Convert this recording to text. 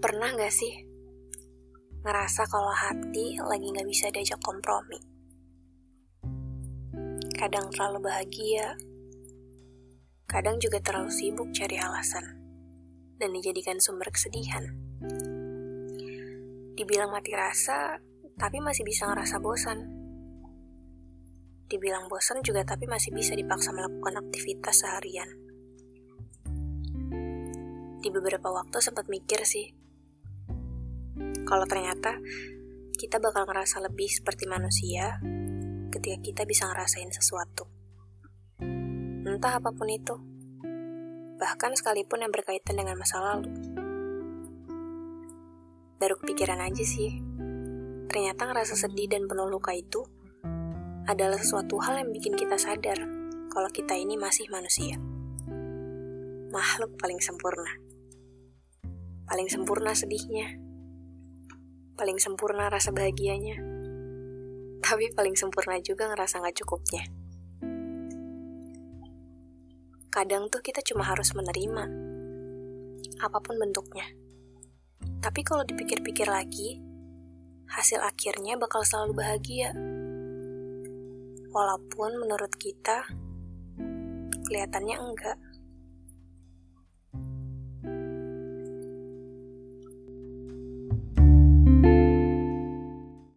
Pernah gak sih ngerasa kalau hati lagi gak bisa diajak kompromi? Kadang terlalu bahagia, kadang juga terlalu sibuk cari alasan, dan dijadikan sumber kesedihan. Dibilang mati rasa, tapi masih bisa ngerasa bosan. Dibilang bosan juga tapi masih bisa dipaksa melakukan aktivitas seharian. Di beberapa waktu sempat mikir sih, kalau ternyata kita bakal ngerasa lebih seperti manusia ketika kita bisa ngerasain sesuatu. Entah apa pun itu. Bahkan sekalipun yang berkaitan dengan masa lalu. Baru kepikiran aja sih. Ternyata ngerasa sedih dan penuh luka itu adalah sesuatu hal yang bikin kita sadar kalau kita ini masih manusia. Makhluk paling sempurna. Paling sempurna sedihnya paling sempurna rasa bahagianya, tapi paling sempurna juga ngerasa gak cukupnya. Kadang tuh kita cuma harus menerima, apa pun bentuknya. Tapi kalau dipikir-pikir lagi, hasil akhirnya bakal selalu bahagia. Walaupun menurut kita, kelihatannya enggak.